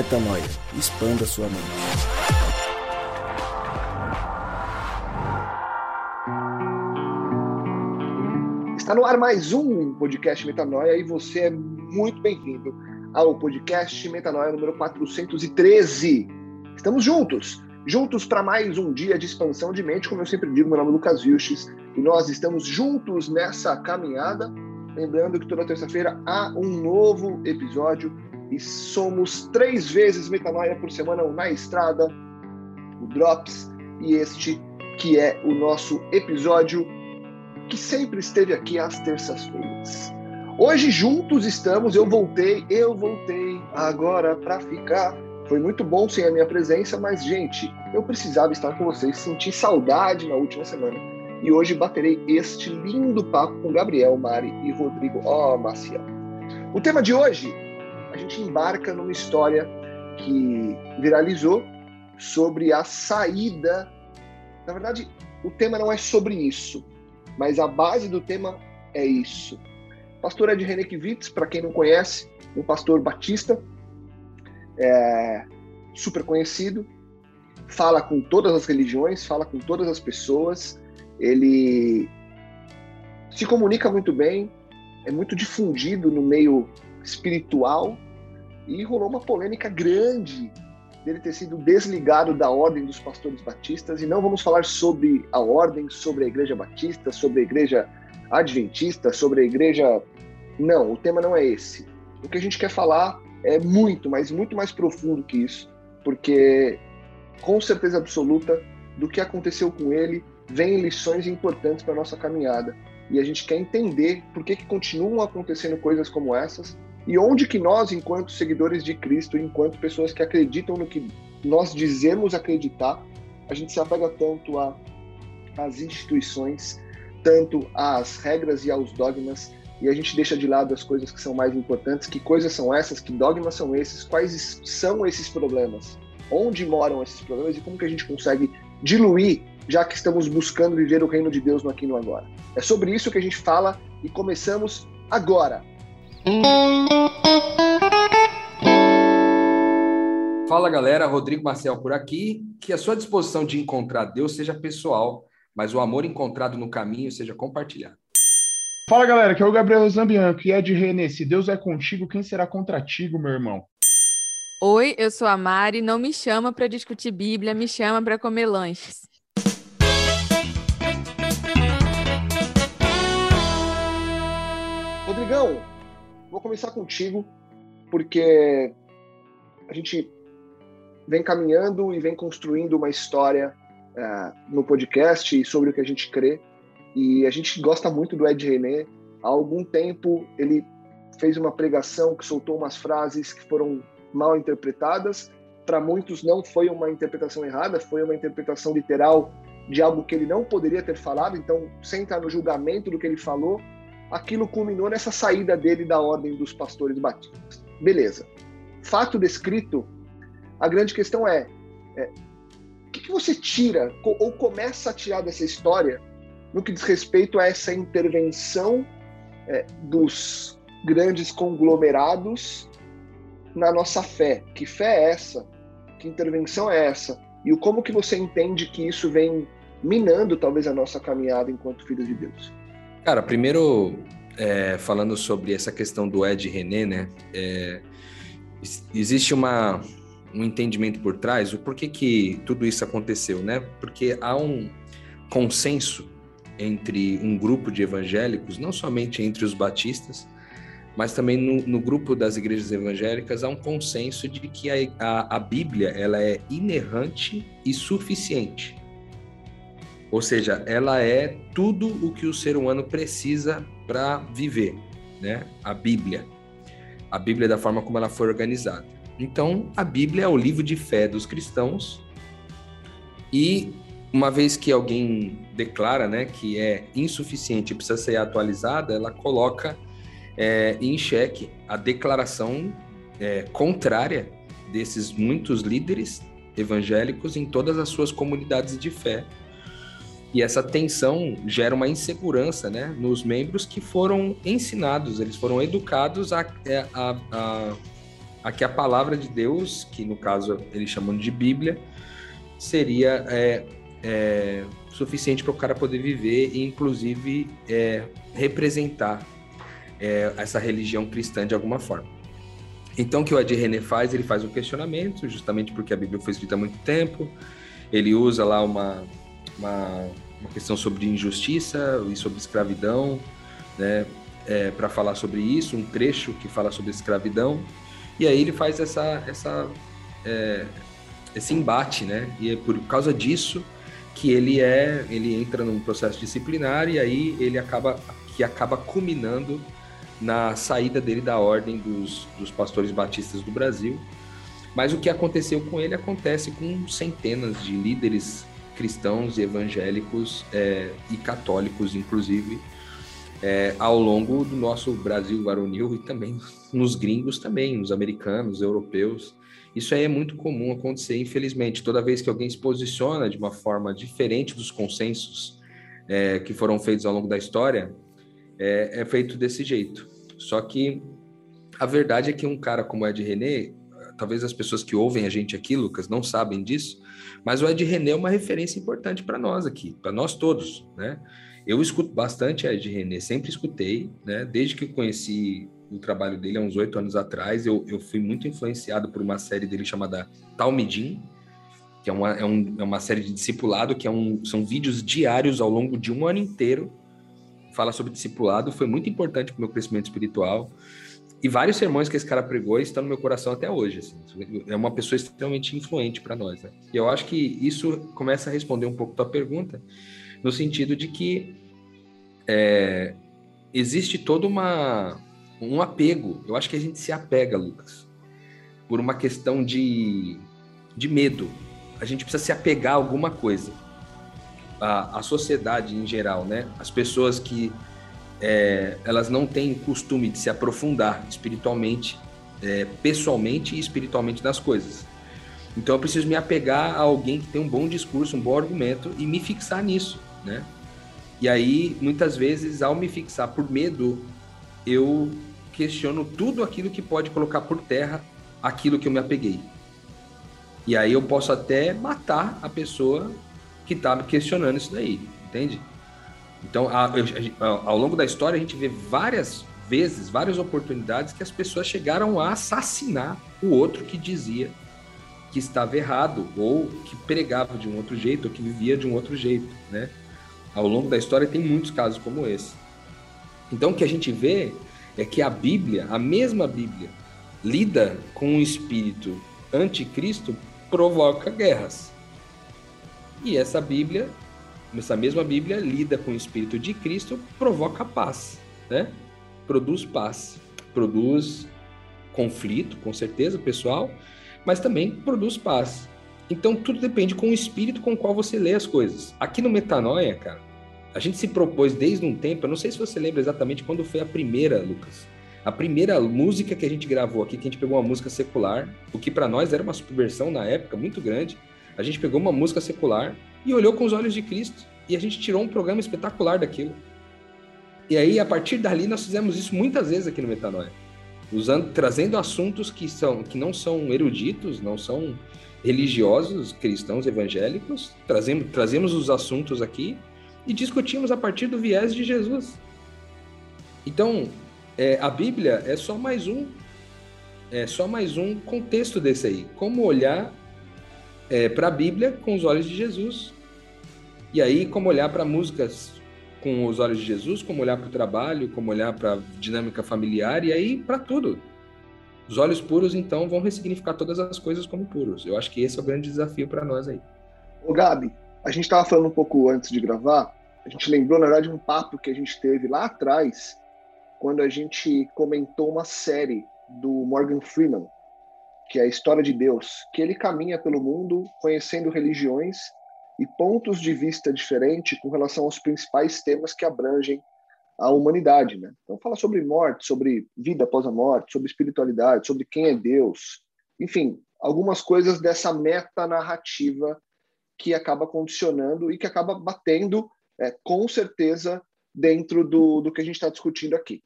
Metanoia. Expanda sua mente. Está no ar mais um podcast Metanoia e você é muito bem-vindo ao podcast Metanoia número 413. Estamos juntos, juntos para mais um dia de expansão de mente, como eu sempre digo, meu nome é Lucas Vilches e nós estamos juntos nessa caminhada. Lembrando que toda terça-feira há um novo episódio e somos três vezes metanoia por semana na estrada, o Drops e este que é o nosso episódio que sempre esteve aqui às terças-feiras. Hoje juntos estamos, eu voltei, eu voltei agora para ficar. Foi muito bom sem a minha presença, mas gente, eu precisava estar com vocês, senti saudade na última semana. E hoje baterei este lindo papo com Gabriel, Mari e Rodrigo. Ó, oh, Maciel. O tema de hoje a gente embarca numa história que viralizou sobre a saída. Na verdade, o tema não é sobre isso, mas a base do tema é isso. Pastor Ed René Kivitz, para quem não conhece, um pastor batista, é, super conhecido, fala com todas as religiões, fala com todas as pessoas, ele se comunica muito bem, é muito difundido no meio espiritual e rolou uma polêmica grande dele ter sido desligado da ordem dos pastores batistas e não vamos falar sobre a ordem, sobre a igreja batista, sobre a igreja adventista, sobre a igreja não, o tema não é esse. O que a gente quer falar é muito, mas muito mais profundo que isso, porque com certeza absoluta do que aconteceu com ele vem lições importantes para nossa caminhada e a gente quer entender por que, que continuam acontecendo coisas como essas e onde que nós, enquanto seguidores de Cristo, enquanto pessoas que acreditam no que nós dizemos acreditar, a gente se apega tanto às instituições, tanto às regras e aos dogmas, e a gente deixa de lado as coisas que são mais importantes. Que coisas são essas? Que dogmas são esses? Quais são esses problemas? Onde moram esses problemas e como que a gente consegue diluir, já que estamos buscando viver o reino de Deus no aqui e no agora? É sobre isso que a gente fala e começamos agora. Fala galera, Rodrigo Marcel por aqui. Que a sua disposição de encontrar Deus seja pessoal, mas o amor encontrado no caminho seja compartilhado. Fala galera, que é o Gabriel Zambianco e é de Renê. Se Deus é contigo, quem será contra ti, meu irmão? Oi, eu sou a Mari. Não me chama para discutir Bíblia, me chama para comer lanches. Rodrigão, Vou começar contigo, porque a gente vem caminhando e vem construindo uma história uh, no podcast sobre o que a gente crê. E a gente gosta muito do Ed René. Há algum tempo ele fez uma pregação que soltou umas frases que foram mal interpretadas. Para muitos não foi uma interpretação errada, foi uma interpretação literal de algo que ele não poderia ter falado. Então, sem entrar no julgamento do que ele falou, aquilo culminou nessa saída dele da ordem dos pastores batistas. Beleza. Fato descrito, a grande questão é, é o que, que você tira ou começa a tirar dessa história no que diz respeito a essa intervenção é, dos grandes conglomerados na nossa fé. Que fé é essa? Que intervenção é essa? E como que você entende que isso vem minando talvez a nossa caminhada enquanto filhos de Deus? Cara, primeiro, é, falando sobre essa questão do Ed René, né? É, existe uma, um entendimento por trás, o porquê que tudo isso aconteceu, né? Porque há um consenso entre um grupo de evangélicos, não somente entre os batistas, mas também no, no grupo das igrejas evangélicas há um consenso de que a, a, a Bíblia ela é inerrante e suficiente. Ou seja, ela é tudo o que o ser humano precisa para viver, né? A Bíblia. A Bíblia da forma como ela foi organizada. Então, a Bíblia é o livro de fé dos cristãos. E uma vez que alguém declara, né, que é insuficiente precisa ser atualizada, ela coloca é, em xeque a declaração é, contrária desses muitos líderes evangélicos em todas as suas comunidades de fé e essa tensão gera uma insegurança né, nos membros que foram ensinados, eles foram educados a, é, a, a a que a palavra de Deus, que no caso eles chamam de Bíblia, seria é, é, suficiente para o cara poder viver e, inclusive, é, representar é, essa religião cristã de alguma forma. Então, o que o Ed René faz? Ele faz um questionamento, justamente porque a Bíblia foi escrita há muito tempo. Ele usa lá uma, uma, uma questão sobre injustiça e sobre escravidão, né? É, para falar sobre isso, um trecho que fala sobre escravidão. E aí ele faz essa, essa, é, esse embate, né? E é por causa disso que ele é, ele entra num processo disciplinar e aí ele acaba que acaba culminando na saída dele da ordem dos, dos pastores batistas do Brasil. Mas o que aconteceu com ele acontece com centenas de líderes cristãos e evangélicos é, e católicos, inclusive, é, ao longo do nosso Brasil varonil e também nos gringos também, nos americanos, europeus. Isso aí é muito comum acontecer, infelizmente. Toda vez que alguém se posiciona de uma forma diferente dos consensos é, que foram feitos ao longo da história, é, é, feito desse jeito. Só que a verdade é que um cara como Ed René, talvez as pessoas que ouvem a gente aqui, Lucas, não sabem disso, mas o Ed René é uma referência importante para nós aqui, para nós todos, né? Eu escuto bastante Ed René, sempre escutei, né? Desde que conheci o trabalho dele há uns oito anos atrás, eu, eu fui muito influenciado por uma série dele chamada Talmidim, que é uma, é, um, é uma série de discipulado, que é um, são vídeos diários ao longo de um ano inteiro, fala sobre discipulado, foi muito importante para o meu crescimento espiritual, e vários sermões que esse cara pregou estão no meu coração até hoje. Assim. É uma pessoa extremamente influente para nós. Né? E eu acho que isso começa a responder um pouco tua pergunta, no sentido de que é, existe toda uma um apego. Eu acho que a gente se apega, Lucas, por uma questão de, de medo. A gente precisa se apegar a alguma coisa. A, a sociedade em geral, né? As pessoas que é, elas não têm costume de se aprofundar espiritualmente, é, pessoalmente e espiritualmente nas coisas. Então eu preciso me apegar a alguém que tem um bom discurso, um bom argumento e me fixar nisso, né? E aí, muitas vezes, ao me fixar por medo, eu questiono tudo aquilo que pode colocar por terra aquilo que eu me apeguei. E aí eu posso até matar a pessoa que está questionando isso daí, entende? Então, a, a, ao longo da história, a gente vê várias vezes, várias oportunidades que as pessoas chegaram a assassinar o outro que dizia que estava errado, ou que pregava de um outro jeito, ou que vivia de um outro jeito, né? Ao longo da história tem muitos casos como esse. Então, o que a gente vê é que a Bíblia, a mesma Bíblia, lida com o espírito anticristo, provoca guerras. E essa Bíblia, essa mesma Bíblia, lida com o espírito de Cristo, provoca paz, né? Produz paz, produz conflito, com certeza, pessoal, mas também produz paz. Então tudo depende com o espírito com o qual você lê as coisas. Aqui no Metanoia, cara, a gente se propôs desde um tempo, eu não sei se você lembra exatamente quando foi a primeira, Lucas. A primeira música que a gente gravou aqui, que a gente pegou uma música secular, o que para nós era uma subversão na época muito grande. A gente pegou uma música secular e olhou com os olhos de Cristo e a gente tirou um programa espetacular daquilo. E aí, a partir dali, nós fizemos isso muitas vezes aqui no Metanoia, usando, trazendo assuntos que são que não são eruditos, não são religiosos, cristãos evangélicos, trazemos, trazemos os assuntos aqui e discutimos a partir do viés de Jesus. Então, é, a Bíblia é só mais um é só mais um contexto desse aí. Como olhar é, para a Bíblia com os olhos de Jesus. E aí, como olhar para músicas com os olhos de Jesus, como olhar para o trabalho, como olhar para a dinâmica familiar, e aí para tudo. Os olhos puros, então, vão ressignificar todas as coisas como puros. Eu acho que esse é o grande desafio para nós aí. Ô, Gabi, a gente estava falando um pouco antes de gravar, a gente lembrou, na verdade, um papo que a gente teve lá atrás, quando a gente comentou uma série do Morgan Freeman, que é a História de Deus, que ele caminha pelo mundo conhecendo religiões e pontos de vista diferentes com relação aos principais temas que abrangem a humanidade, né? Então fala sobre morte, sobre vida após a morte, sobre espiritualidade, sobre quem é Deus, enfim, algumas coisas dessa meta narrativa que acaba condicionando e que acaba batendo, é, com certeza, dentro do, do que a gente está discutindo aqui.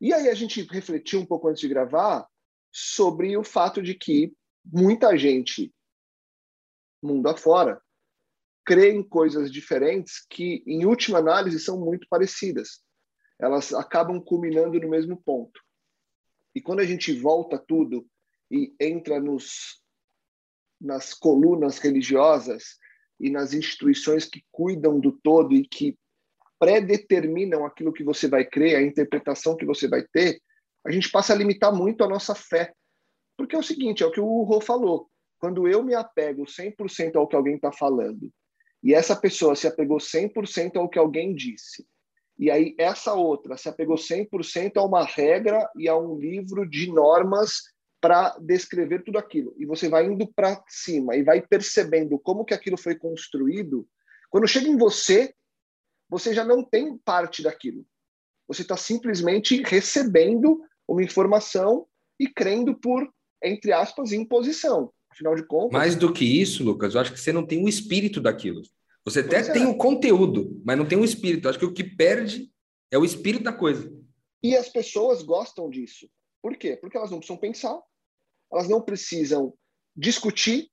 E aí a gente refletiu um pouco antes de gravar sobre o fato de que muita gente, mundo afora, crê em coisas diferentes que, em última análise, são muito parecidas. Elas acabam culminando no mesmo ponto. E quando a gente volta tudo e entra nos, nas colunas religiosas e nas instituições que cuidam do todo e que predeterminam aquilo que você vai crer, a interpretação que você vai ter, a gente passa a limitar muito a nossa fé. Porque é o seguinte, é o que o Rô falou. Quando eu me apego 100% ao que alguém está falando e essa pessoa se apegou 100% ao que alguém disse. E aí essa outra se apegou 100% a uma regra e a um livro de normas para descrever tudo aquilo. E você vai indo para cima e vai percebendo como que aquilo foi construído. Quando chega em você, você já não tem parte daquilo. Você está simplesmente recebendo uma informação e crendo por, entre aspas, imposição. Afinal de contas. Mais do que isso, Lucas, eu acho que você não tem o espírito daquilo. Você até é. tem o conteúdo, mas não tem o espírito. Eu acho que o que perde é o espírito da coisa. E as pessoas gostam disso. Por quê? Porque elas não precisam pensar, elas não precisam discutir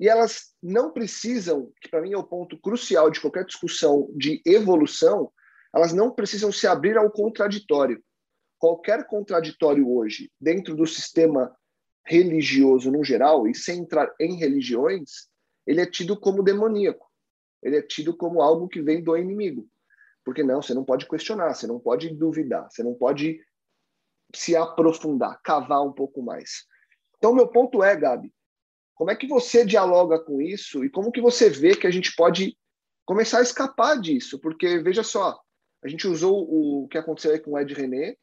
e elas não precisam, que para mim é o ponto crucial de qualquer discussão de evolução, elas não precisam se abrir ao contraditório. Qualquer contraditório hoje, dentro do sistema religioso no geral, e sem entrar em religiões, ele é tido como demoníaco. Ele é tido como algo que vem do inimigo. Porque não, você não pode questionar, você não pode duvidar, você não pode se aprofundar, cavar um pouco mais. Então, meu ponto é, Gabi, como é que você dialoga com isso e como que você vê que a gente pode começar a escapar disso? Porque, veja só, a gente usou o que aconteceu aí com o Ed René,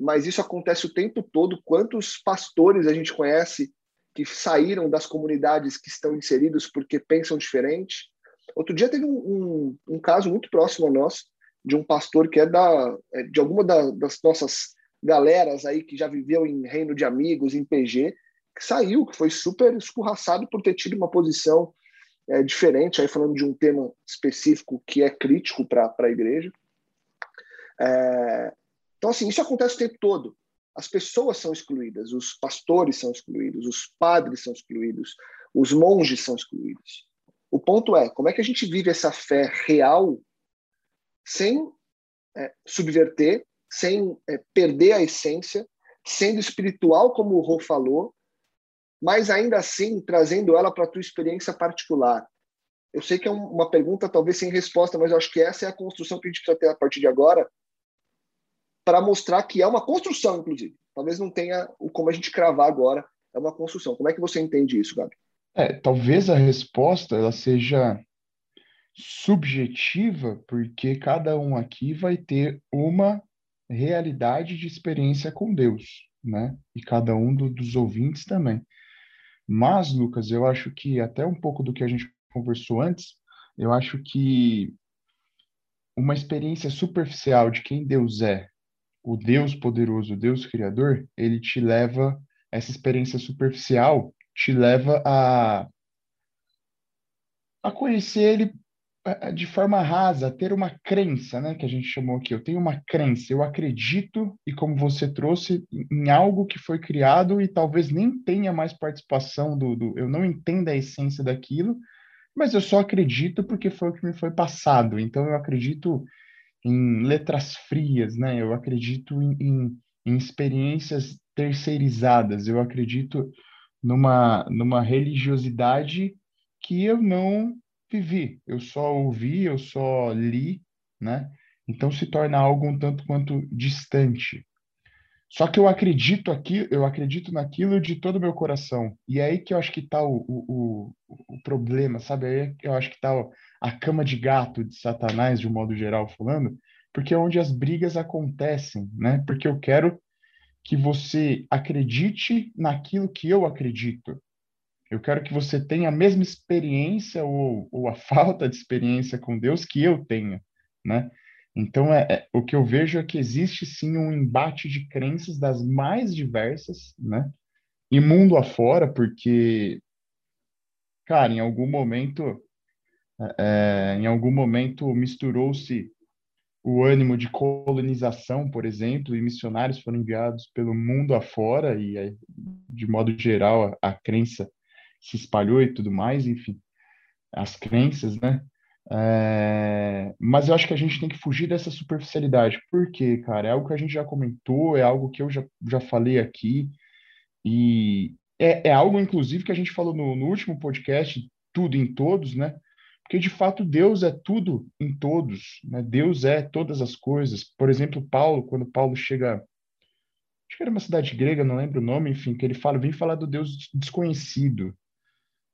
mas isso acontece o tempo todo. Quantos pastores a gente conhece que saíram das comunidades que estão inseridos porque pensam diferente? Outro dia teve um, um, um caso muito próximo a nós, de um pastor que é da é de alguma da, das nossas galeras aí que já viveu em reino de amigos, em PG, que saiu, que foi super escorraçado por ter tido uma posição é, diferente, aí falando de um tema específico que é crítico para a igreja. É, então, assim, isso acontece o tempo todo. As pessoas são excluídas, os pastores são excluídos, os padres são excluídos, os monges são excluídos. O ponto é, como é que a gente vive essa fé real sem é, subverter, sem é, perder a essência, sendo espiritual, como o Rô falou, mas ainda assim trazendo ela para a tua experiência particular. Eu sei que é uma pergunta talvez sem resposta, mas eu acho que essa é a construção que a gente precisa ter a partir de agora, para mostrar que é uma construção, inclusive. Talvez não tenha como a gente cravar agora, é uma construção. Como é que você entende isso, Gabi? É, talvez a resposta ela seja subjetiva, porque cada um aqui vai ter uma realidade de experiência com Deus, né? E cada um do, dos ouvintes também. Mas, Lucas, eu acho que até um pouco do que a gente conversou antes, eu acho que uma experiência superficial de quem Deus é o Deus poderoso, o Deus criador, ele te leva, essa experiência superficial te leva a, a conhecer ele de forma rasa, a ter uma crença, né, que a gente chamou aqui. Eu tenho uma crença, eu acredito, e como você trouxe, em algo que foi criado e talvez nem tenha mais participação do, do eu não entendo a essência daquilo, mas eu só acredito porque foi o que me foi passado. Então eu acredito em letras frias, né? Eu acredito em, em, em experiências terceirizadas. Eu acredito numa, numa religiosidade que eu não vivi. Eu só ouvi, eu só li, né? Então se torna algo um tanto quanto distante. Só que eu acredito aqui, eu acredito naquilo de todo o meu coração. E é aí que eu acho que está o, o, o, problema, sabe? É aí que eu acho que está a cama de gato de Satanás, de um modo geral falando, porque é onde as brigas acontecem, né? Porque eu quero que você acredite naquilo que eu acredito. Eu quero que você tenha a mesma experiência ou, ou a falta de experiência com Deus que eu tenho, né? Então, é, é, o que eu vejo é que existe sim um embate de crenças das mais diversas, né? E mundo afora, porque, cara, em algum momento, é, é em algum momento misturou-se o ânimo de colonização, por exemplo, e missionários foram enviados pelo mundo afora, e de modo geral a, a crença se espalhou e tudo mais, enfim, as crenças, né? É, mas eu acho que a gente tem que fugir dessa superficialidade. Por quê, cara? É algo que a gente já comentou, é algo que eu já, já falei aqui, e é, é algo, inclusive, que a gente falou no, no último podcast, Tudo em Todos, né? Porque, de fato, Deus é tudo em todos, né? Deus é todas as coisas. Por exemplo, Paulo, quando Paulo chega acho que era uma cidade grega, não lembro o nome, enfim, que ele fala, vem falar do Deus desconhecido.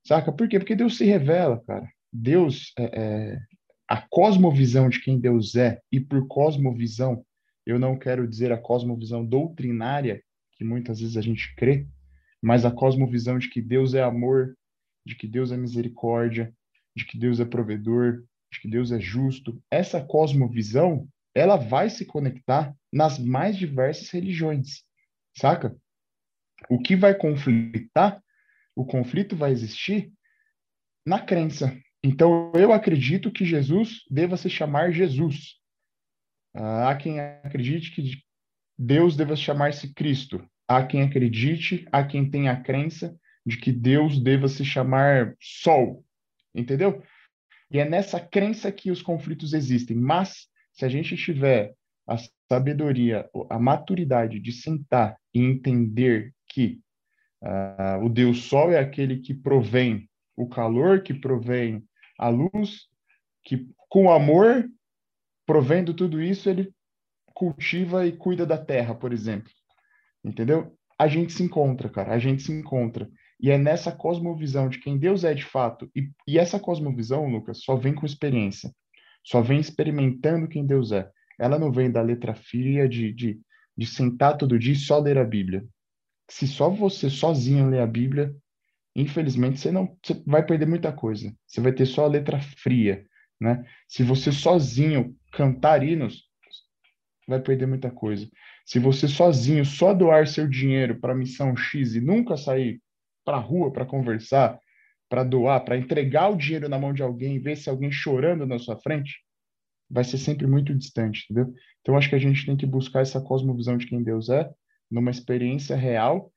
Saca? Por quê? Porque Deus se revela, cara. Deus, é, é, a cosmovisão de quem Deus é, e por cosmovisão, eu não quero dizer a cosmovisão doutrinária, que muitas vezes a gente crê, mas a cosmovisão de que Deus é amor, de que Deus é misericórdia, de que Deus é provedor, de que Deus é justo. Essa cosmovisão, ela vai se conectar nas mais diversas religiões, saca? O que vai conflitar, o conflito vai existir na crença, então, eu acredito que Jesus deva se chamar Jesus. Há quem acredite que Deus deva chamar-se Cristo. Há quem acredite, há quem tenha a crença de que Deus deva se chamar Sol. Entendeu? E é nessa crença que os conflitos existem. Mas, se a gente tiver a sabedoria, a maturidade de sentar e entender que uh, o Deus Sol é aquele que provém o calor que provém a luz, que com amor, provendo tudo isso, ele cultiva e cuida da terra, por exemplo. Entendeu? A gente se encontra, cara, a gente se encontra. E é nessa cosmovisão de quem Deus é de fato. E, e essa cosmovisão, Lucas, só vem com experiência. Só vem experimentando quem Deus é. Ela não vem da letra fria de, de, de sentar todo dia e só ler a Bíblia. Se só você sozinho ler a Bíblia, infelizmente você não você vai perder muita coisa. Você vai ter só a letra fria, né? Se você sozinho cantar hinos, vai perder muita coisa. Se você sozinho só doar seu dinheiro para a missão X e nunca sair para a rua para conversar, para doar, para entregar o dinheiro na mão de alguém ver se alguém chorando na sua frente, vai ser sempre muito distante, entendeu? Então acho que a gente tem que buscar essa cosmovisão de quem Deus é, numa experiência real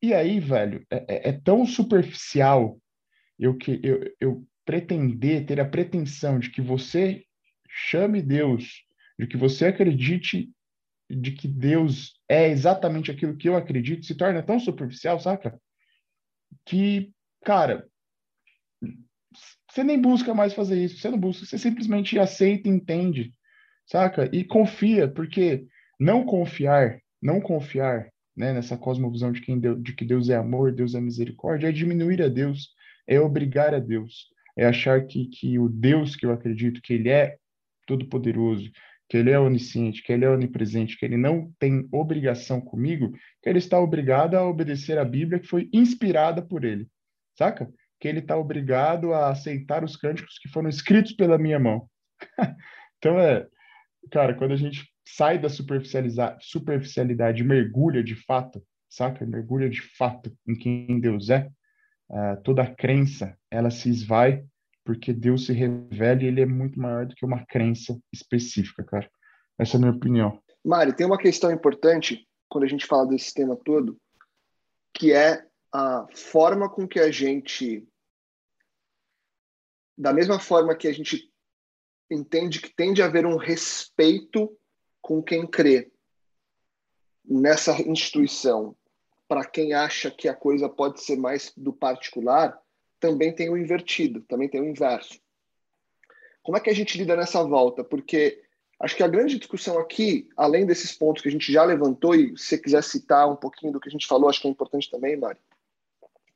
e aí, velho, é, é, é tão superficial eu, que, eu, eu pretender, ter a pretensão de que você chame Deus, de que você acredite de que Deus é exatamente aquilo que eu acredito, se torna tão superficial, saca? Que, cara, você nem busca mais fazer isso, você não busca, você simplesmente aceita e entende, saca? E confia, porque não confiar, não confiar né, nessa cosmovisão de, quem Deus, de que Deus é amor, Deus é misericórdia, é diminuir a Deus, é obrigar a Deus, é achar que, que o Deus que eu acredito que ele é todo-poderoso, que ele é onisciente, que ele é onipresente, que ele não tem obrigação comigo, que ele está obrigado a obedecer a Bíblia que foi inspirada por ele, saca? Que ele está obrigado a aceitar os cânticos que foram escritos pela minha mão. então é, cara, quando a gente sai da superficialidade, mergulha de fato, saca? Mergulha de fato em quem Deus é. Uh, toda a crença, ela se esvai porque Deus se revela e ele é muito maior do que uma crença específica, cara. Essa é a minha opinião. Mari, tem uma questão importante quando a gente fala desse tema todo, que é a forma com que a gente da mesma forma que a gente entende que tem de haver um respeito com quem crê nessa instituição, para quem acha que a coisa pode ser mais do particular, também tem o invertido, também tem o inverso. Como é que a gente lida nessa volta? Porque acho que a grande discussão aqui, além desses pontos que a gente já levantou, e se você quiser citar um pouquinho do que a gente falou, acho que é importante também, Mário,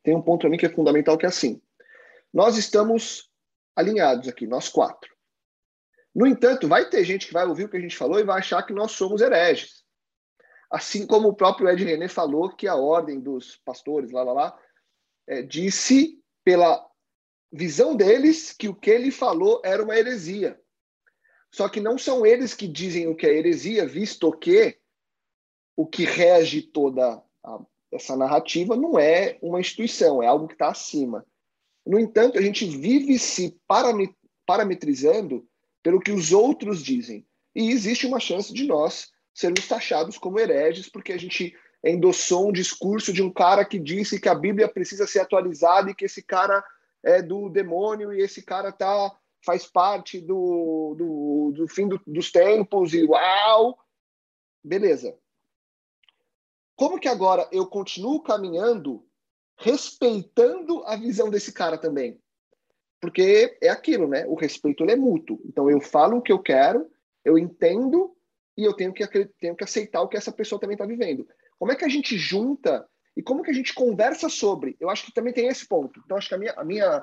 tem um ponto para mim que é fundamental, que é assim. Nós estamos alinhados aqui, nós quatro. No entanto, vai ter gente que vai ouvir o que a gente falou e vai achar que nós somos hereges. Assim como o próprio Ed René falou que a ordem dos pastores, lá, lá, lá, é, disse pela visão deles que o que ele falou era uma heresia. Só que não são eles que dizem o que é heresia, visto que o que rege toda a, essa narrativa não é uma instituição, é algo que está acima. No entanto, a gente vive se parametrizando pelo que os outros dizem. e existe uma chance de nós sermos taxados como hereges porque a gente endossou um discurso de um cara que disse que a Bíblia precisa ser atualizada e que esse cara é do demônio e esse cara tá faz parte do, do, do fim do, dos tempos e uau, beleza. Como que agora eu continuo caminhando respeitando a visão desse cara também? Porque é aquilo, né? O respeito ele é mútuo. Então eu falo o que eu quero, eu entendo e eu tenho que, tenho que aceitar o que essa pessoa também está vivendo. Como é que a gente junta e como que a gente conversa sobre? Eu acho que também tem esse ponto. Então, acho que a minha, a minha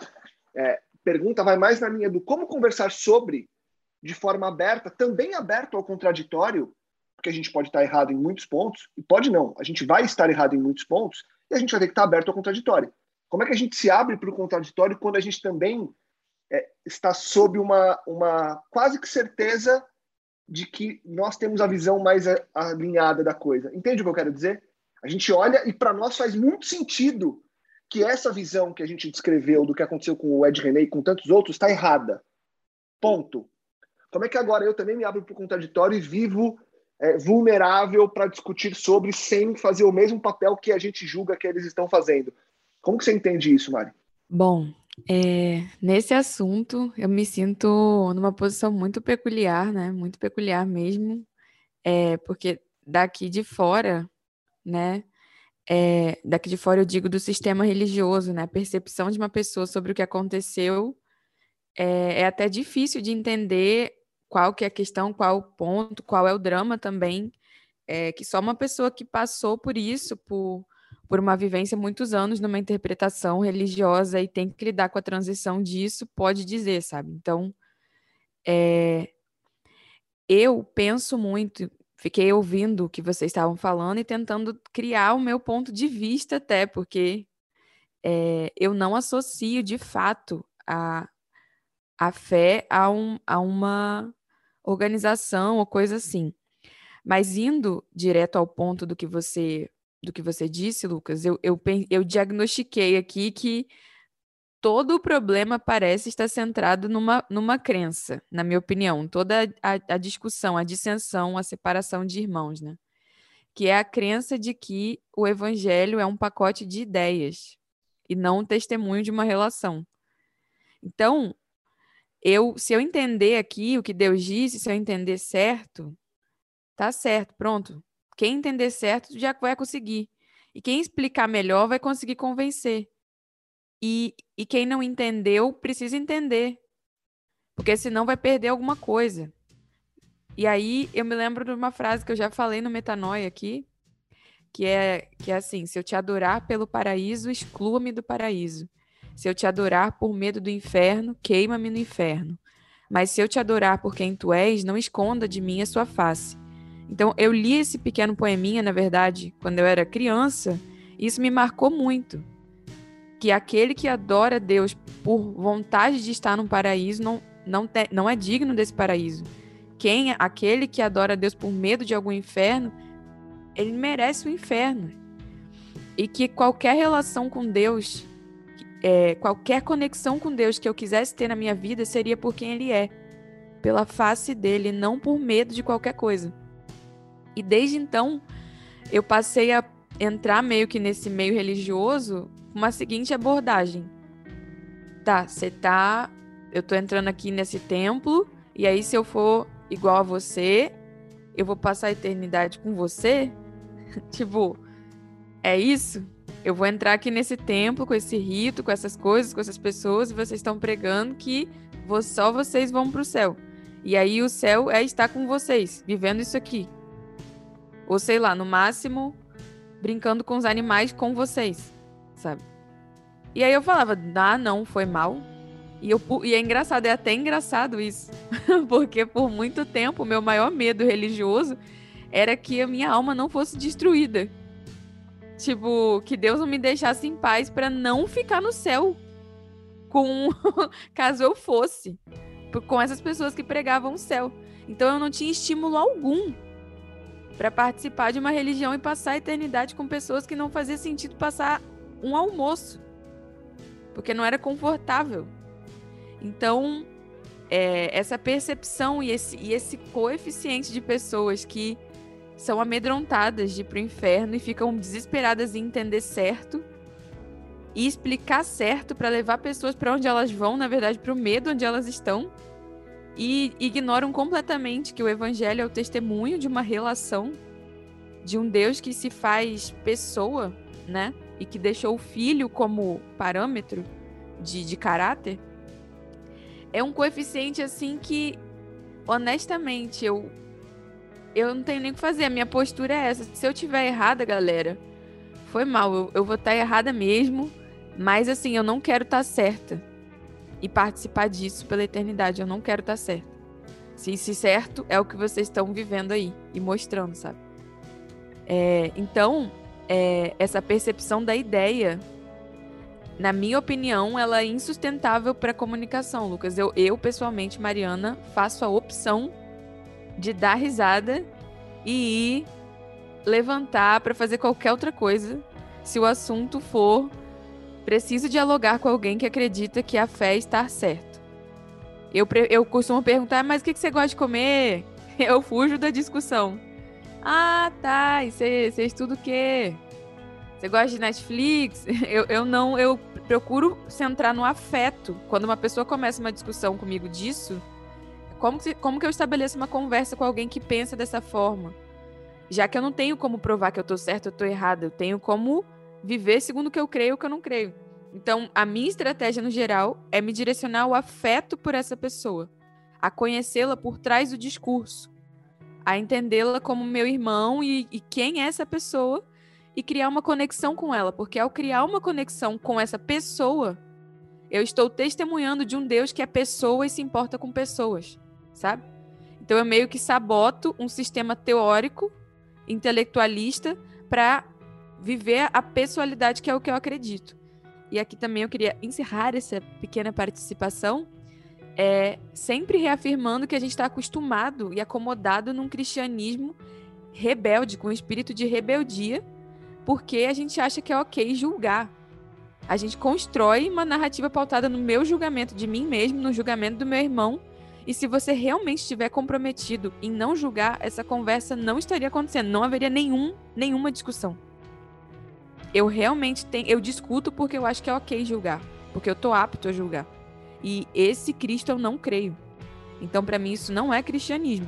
é, pergunta vai mais na linha do como conversar sobre de forma aberta, também aberto ao contraditório, porque a gente pode estar errado em muitos pontos, e pode não, a gente vai estar errado em muitos pontos, e a gente vai ter que estar aberto ao contraditório. Como é que a gente se abre para o contraditório quando a gente também é, está sob uma, uma quase que certeza de que nós temos a visão mais alinhada da coisa? Entende o que eu quero dizer? A gente olha e para nós faz muito sentido que essa visão que a gente descreveu do que aconteceu com o Ed René e com tantos outros está errada. Ponto. Como é que agora eu também me abro para o contraditório e vivo é, vulnerável para discutir sobre sem fazer o mesmo papel que a gente julga que eles estão fazendo? Como que você entende isso, Mari? Bom, é, nesse assunto eu me sinto numa posição muito peculiar, né? Muito peculiar mesmo, é, porque daqui de fora né? É, daqui de fora eu digo do sistema religioso, né? A percepção de uma pessoa sobre o que aconteceu é, é até difícil de entender qual que é a questão, qual o ponto, qual é o drama também, é, que só uma pessoa que passou por isso, por, por uma vivência muitos anos numa interpretação religiosa e tem que lidar com a transição disso, pode dizer, sabe? Então, é, eu penso muito fiquei ouvindo o que vocês estavam falando e tentando criar o meu ponto de vista até, porque é, eu não associo de fato a, a fé a, um, a uma organização ou coisa assim. Mas indo direto ao ponto do que você do que você disse, Lucas, eu, eu, eu diagnostiquei aqui que todo o problema parece estar centrado numa, numa crença, na minha opinião. Toda a, a, discussão, a dissensão, a separação de irmãos, né? Que é a crença de que o evangelho é um pacote de ideias e não um testemunho de uma relação. Então, eu, se eu entender aqui o que Deus disse, se eu entender certo, tá certo, pronto. Quem entender certo já vai conseguir. E quem explicar melhor vai conseguir convencer. E, e quem não entendeu precisa entender, porque senão vai perder alguma coisa. E aí eu me lembro de uma frase que eu já falei no Metanoia aqui, que é, que é assim: se eu te adorar pelo paraíso, exclua-me do paraíso. Se eu te adorar por medo do inferno, queima-me no inferno. Mas se eu te adorar por quem tu és, não esconda de mim a sua face. Então, eu li esse pequeno poeminha, na verdade, quando eu era criança, e isso me marcou muito que aquele que adora Deus por vontade de estar no paraíso não, não, te, não é digno desse paraíso. Quem aquele que adora Deus por medo de algum inferno, ele merece o inferno. E que qualquer relação com Deus, é, qualquer conexão com Deus que eu quisesse ter na minha vida seria por quem Ele é, pela face dele, não por medo de qualquer coisa. E desde então, eu passei a entrar meio que nesse meio religioso com uma seguinte abordagem. Tá, você tá. Eu tô entrando aqui nesse templo, e aí se eu for igual a você, eu vou passar a eternidade com você? tipo, é isso? Eu vou entrar aqui nesse templo com esse rito, com essas coisas, com essas pessoas, e vocês estão pregando que só vocês vão pro céu. E aí o céu é estar com vocês, vivendo isso aqui. Ou sei lá, no máximo, brincando com os animais com vocês, sabe? E aí eu falava, ah, não, foi mal. E, eu, e é engraçado, é até engraçado isso, porque por muito tempo meu maior medo religioso era que a minha alma não fosse destruída. Tipo, que Deus não me deixasse em paz para não ficar no céu com caso eu fosse com essas pessoas que pregavam o céu. Então eu não tinha estímulo algum para participar de uma religião e passar a eternidade com pessoas que não fazia sentido passar um almoço, porque não era confortável. Então, é, essa percepção e esse, e esse coeficiente de pessoas que são amedrontadas de ir pro inferno e ficam desesperadas em entender certo e explicar certo para levar pessoas para onde elas vão, na verdade, para o medo onde elas estão, e ignoram completamente que o evangelho é o testemunho de uma relação de um Deus que se faz pessoa, né? E que deixou o filho como parâmetro de, de caráter. É um coeficiente assim que, honestamente, eu eu não tenho nem o que fazer. A minha postura é essa. Se eu tiver errada, galera, foi mal. Eu, eu vou estar errada mesmo. Mas assim, eu não quero estar tá certa e participar disso pela eternidade. Eu não quero estar tá certa. Se, se certo é o que vocês estão vivendo aí e mostrando, sabe? É, então, é, essa percepção da ideia, na minha opinião, ela é insustentável para a comunicação, Lucas. Eu, eu, pessoalmente, Mariana, faço a opção de dar risada e ir levantar para fazer qualquer outra coisa se o assunto for Preciso dialogar com alguém que acredita que a fé está certo. Eu, eu costumo perguntar, mas o que, que você gosta de comer? Eu fujo da discussão. Ah, tá. E você, você estuda o quê? Você gosta de Netflix? Eu, eu não. Eu procuro centrar no afeto. Quando uma pessoa começa uma discussão comigo disso, como que, como que eu estabeleço uma conversa com alguém que pensa dessa forma? Já que eu não tenho como provar que eu tô certo ou tô errado, eu tenho como viver segundo o que eu creio ou o que eu não creio. Então, a minha estratégia no geral é me direcionar o afeto por essa pessoa, a conhecê-la por trás do discurso, a entendê-la como meu irmão e, e, quem é essa pessoa e criar uma conexão com ela, porque ao criar uma conexão com essa pessoa, eu estou testemunhando de um Deus que é pessoa e se importa com pessoas, sabe? Então eu meio que saboto um sistema teórico, intelectualista, para viver a pessoalidade que é o que eu acredito. E aqui também eu queria encerrar essa pequena participação, é, sempre reafirmando que a gente está acostumado e acomodado num cristianismo rebelde, com um espírito de rebeldia, porque a gente acha que é ok julgar. A gente constrói uma narrativa pautada no meu julgamento de mim mesmo, no julgamento do meu irmão. E se você realmente estiver comprometido em não julgar, essa conversa não estaria acontecendo, não haveria nenhum, nenhuma discussão eu realmente tenho, eu discuto porque eu acho que é ok julgar, porque eu tô apto a julgar. E esse Cristo eu não creio. Então, para mim, isso não é cristianismo.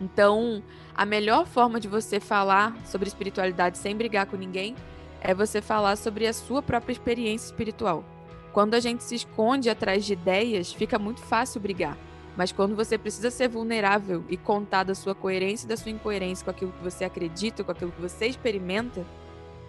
Então, a melhor forma de você falar sobre espiritualidade sem brigar com ninguém é você falar sobre a sua própria experiência espiritual. Quando a gente se esconde atrás de ideias, fica muito fácil brigar. Mas quando você precisa ser vulnerável e contar da sua coerência e da sua incoerência com aquilo que você acredita, com aquilo que você experimenta,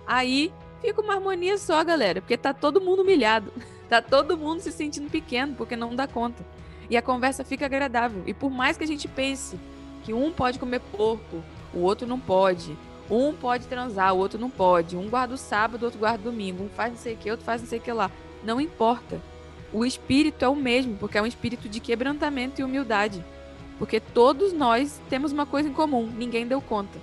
Aí fica uma harmonia só, galera, porque tá todo mundo humilhado. Tá todo mundo se sentindo pequeno porque não dá conta. E a conversa fica agradável. E por mais que a gente pense que um pode comer porco, o outro não pode. Um pode transar, o outro não pode. Um guarda o sábado, o outro guarda o domingo. Um faz não sei o que, outro faz não sei o que lá. Não importa. O espírito é o mesmo, porque é um espírito de quebrantamento e humildade. Porque todos nós temos uma coisa em comum: ninguém deu conta.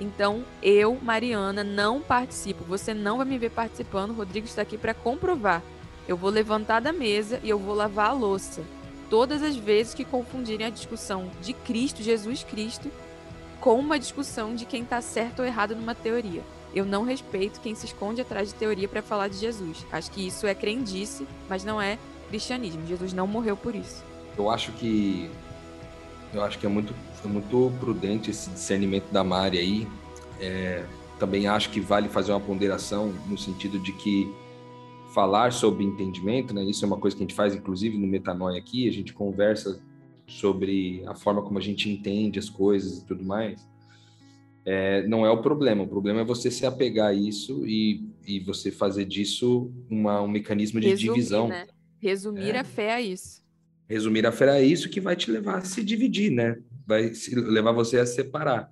Então, eu, Mariana, não participo. Você não vai me ver participando. O Rodrigo está aqui para comprovar. Eu vou levantar da mesa e eu vou lavar a louça. Todas as vezes que confundirem a discussão de Cristo, Jesus Cristo, com uma discussão de quem está certo ou errado numa teoria. Eu não respeito quem se esconde atrás de teoria para falar de Jesus. Acho que isso é crendice, mas não é cristianismo. Jesus não morreu por isso. Eu acho que eu acho que é muito, é muito prudente esse discernimento da Mari aí. É, também acho que vale fazer uma ponderação no sentido de que falar sobre entendimento, né? Isso é uma coisa que a gente faz, inclusive, no Metanoia aqui. A gente conversa sobre a forma como a gente entende as coisas e tudo mais. É, não é o problema. O problema é você se apegar a isso e, e você fazer disso uma, um mecanismo de Resumir, divisão. Né? Resumir é. a fé a isso resumir a fé é isso que vai te levar a se dividir, né? Vai levar você a separar.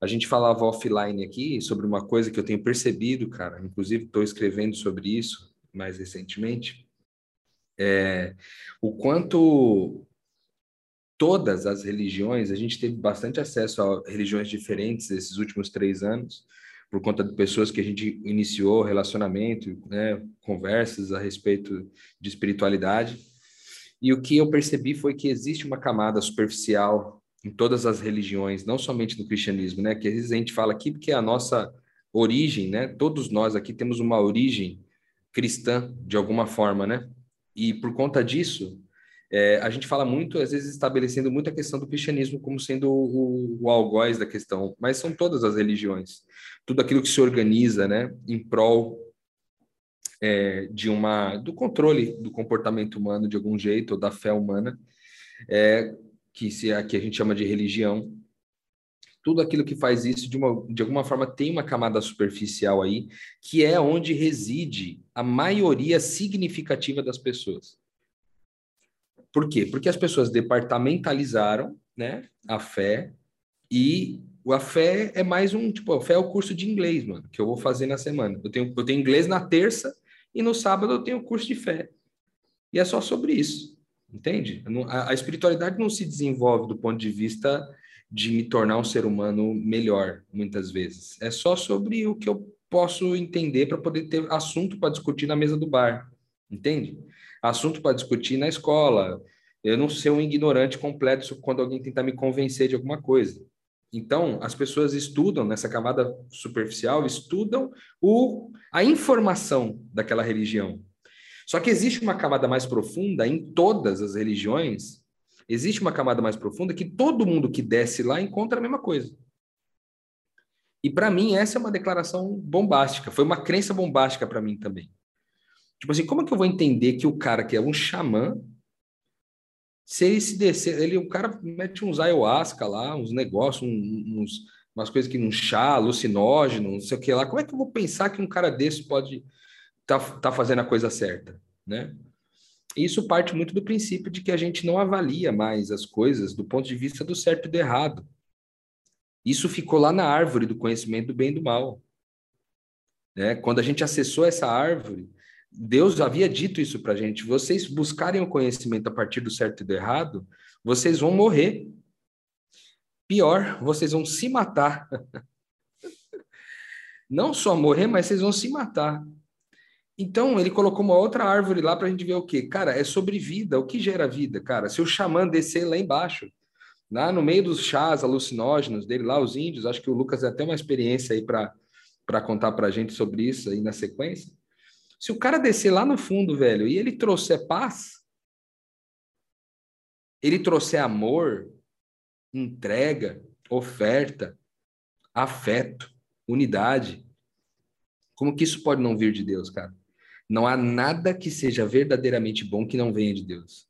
A gente falava offline aqui sobre uma coisa que eu tenho percebido, cara, inclusive estou escrevendo sobre isso mais recentemente, é o quanto todas as religiões, a gente teve bastante acesso a religiões diferentes esses últimos três anos, por conta de pessoas que a gente iniciou relacionamento, né, conversas a respeito de espiritualidade. E o que eu percebi foi que existe uma camada superficial em todas as religiões, não somente no cristianismo, né? Que às vezes a gente fala aqui porque é a nossa origem, né? Todos nós aqui temos uma origem cristã de alguma forma, né? E por conta disso, é, a gente fala muito, às vezes estabelecendo muito a questão do cristianismo como sendo o, o, algoz da questão, mas são todas as religiões, tudo aquilo que se organiza, né? Em prol é, de uma do controle do comportamento humano de algum jeito ou da fé humana, é, que se aqui a gente chama de religião, tudo aquilo que faz isso de, uma, de alguma forma tem uma camada superficial aí, que é onde reside a maioria significativa das pessoas. Por quê? Porque as pessoas departamentalizaram né, a fé e a fé é mais um, tipo, a fé é o curso de inglês, mano, que eu vou fazer na semana. Eu tenho, eu tenho inglês na terça e no sábado eu tenho curso de fé. E é só sobre isso, entende? A, a espiritualidade não se desenvolve do ponto de vista de me tornar um ser humano melhor, muitas vezes. É só sobre o que eu posso entender para poder ter assunto para discutir na mesa do bar, entende? Assunto para discutir na escola. Eu não ser um ignorante completo quando alguém tentar me convencer de alguma coisa. Então, as pessoas estudam nessa camada superficial, estudam o, a informação daquela religião. Só que existe uma camada mais profunda em todas as religiões Existe uma camada mais profunda que todo mundo que desce lá encontra a mesma coisa. E para mim essa é uma declaração bombástica, foi uma crença bombástica para mim também. Tipo assim, como é que eu vou entender que o cara que é um xamã, se ele se descer, ele o cara mete uns ayahuasca lá, uns negócios, uns, umas coisas que um chá, alucinógeno, não sei o que lá. Como é que eu vou pensar que um cara desse pode tá, tá fazendo a coisa certa, né? isso parte muito do princípio de que a gente não avalia mais as coisas do ponto de vista do certo e do errado. Isso ficou lá na árvore do conhecimento do bem e do mal. Né? Quando a gente acessou essa árvore, Deus havia dito isso para a gente: vocês buscarem o conhecimento a partir do certo e do errado, vocês vão morrer. Pior, vocês vão se matar. Não só morrer, mas vocês vão se matar. Então, ele colocou uma outra árvore lá para a gente ver o quê? Cara, é sobre vida. O que gera vida, cara? Se o xamã descer lá embaixo, lá no meio dos chás alucinógenos dele, lá os índios, acho que o Lucas tem até uma experiência aí para contar para a gente sobre isso aí na sequência. Se o cara descer lá no fundo, velho, e ele trouxer paz, ele trouxer amor, entrega, oferta, afeto, unidade, como que isso pode não vir de Deus, cara? Não há nada que seja verdadeiramente bom que não venha de Deus.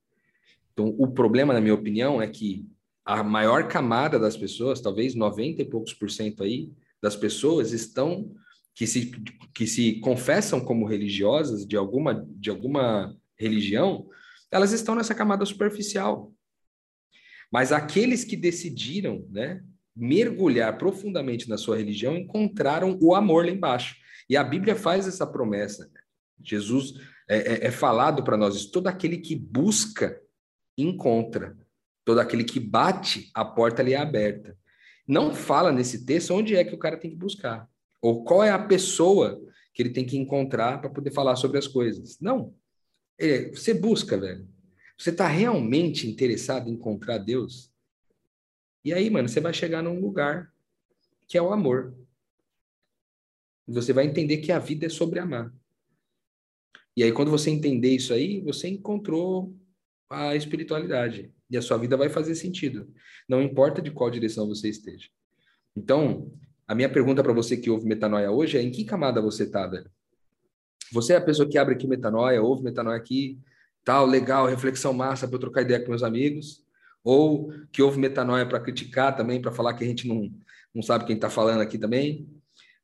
Então, o problema, na minha opinião, é que a maior camada das pessoas, talvez 90 e poucos por cento aí, das pessoas estão que se, que se confessam como religiosas de alguma, de alguma religião, elas estão nessa camada superficial. Mas aqueles que decidiram né, mergulhar profundamente na sua religião encontraram o amor lá embaixo. E a Bíblia faz essa promessa. Jesus é, é, é falado para nós: todo aquele que busca, encontra. Todo aquele que bate, a porta ali é aberta. Não fala nesse texto onde é que o cara tem que buscar. Ou qual é a pessoa que ele tem que encontrar para poder falar sobre as coisas. Não. É, você busca, velho. Você está realmente interessado em encontrar Deus? E aí, mano, você vai chegar num lugar que é o amor. Você vai entender que a vida é sobre amar. E aí, quando você entender isso aí, você encontrou a espiritualidade. E a sua vida vai fazer sentido. Não importa de qual direção você esteja. Então, a minha pergunta para você que ouve metanoia hoje é: em que camada você está, velho? Você é a pessoa que abre aqui metanoia, ouve metanoia aqui, tal, legal, reflexão massa para eu trocar ideia com meus amigos, ou que ouve metanoia para criticar também, para falar que a gente não, não sabe quem está falando aqui também.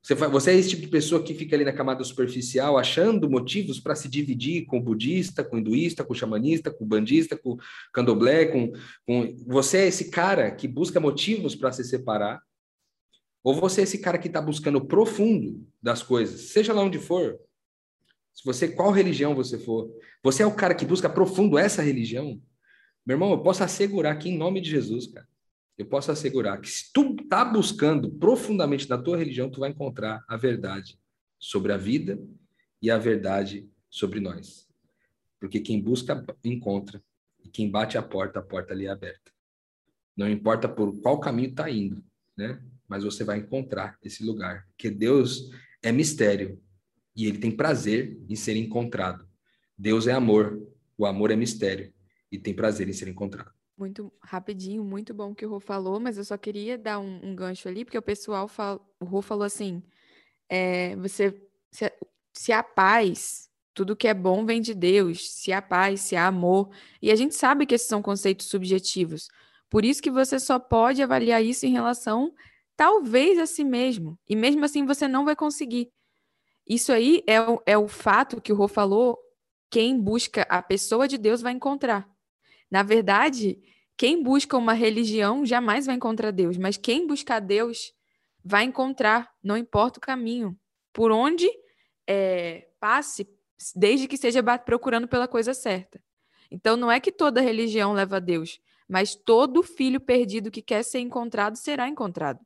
Você, você é esse tipo de pessoa que fica ali na camada superficial, achando motivos para se dividir com o budista, com o hinduísta, com o xamanista, com o bandista, com o candomblé, com, com... Você é esse cara que busca motivos para se separar, ou você é esse cara que está buscando profundo das coisas, seja lá onde for, se você qual religião você for, você é o cara que busca profundo essa religião, meu irmão, eu posso assegurar que em nome de Jesus, cara, eu posso assegurar que se tu tá buscando profundamente na tua religião, tu vai encontrar a verdade sobre a vida e a verdade sobre nós. Porque quem busca, encontra. E quem bate a porta, a porta ali é aberta. Não importa por qual caminho está indo, né? Mas você vai encontrar esse lugar. Porque Deus é mistério e ele tem prazer em ser encontrado. Deus é amor, o amor é mistério e tem prazer em ser encontrado. Muito rapidinho, muito bom que o Rô falou, mas eu só queria dar um, um gancho ali, porque o pessoal, o Rô falou assim, é, você, se, se a paz, tudo que é bom vem de Deus, se há paz, se há amor, e a gente sabe que esses são conceitos subjetivos, por isso que você só pode avaliar isso em relação, talvez, a si mesmo, e mesmo assim você não vai conseguir. Isso aí é o, é o fato que o Rô falou, quem busca a pessoa de Deus vai encontrar. Na verdade, quem busca uma religião jamais vai encontrar Deus, mas quem buscar Deus vai encontrar, não importa o caminho, por onde é, passe, desde que seja procurando pela coisa certa. Então, não é que toda religião leva a Deus, mas todo filho perdido que quer ser encontrado será encontrado.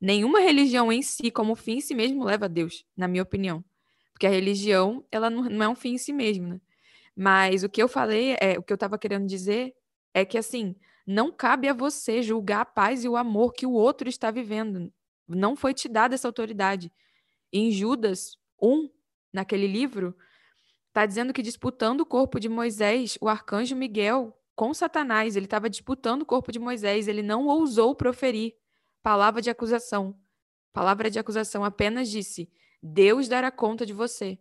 Nenhuma religião em si, como fim em si mesmo, leva a Deus, na minha opinião. Porque a religião, ela não, é um fim em si mesmo, né? Mas o que eu falei, é, o que eu estava querendo dizer é que, assim, não cabe a você julgar a paz e o amor que o outro está vivendo. Não foi te dada essa autoridade. Em Judas 1, naquele livro, está dizendo que disputando o corpo de Moisés, o arcanjo Miguel, com Satanás, ele estava disputando o corpo de Moisés, ele não ousou proferir palavra de acusação. Palavra de acusação apenas disse: Deus dará conta de você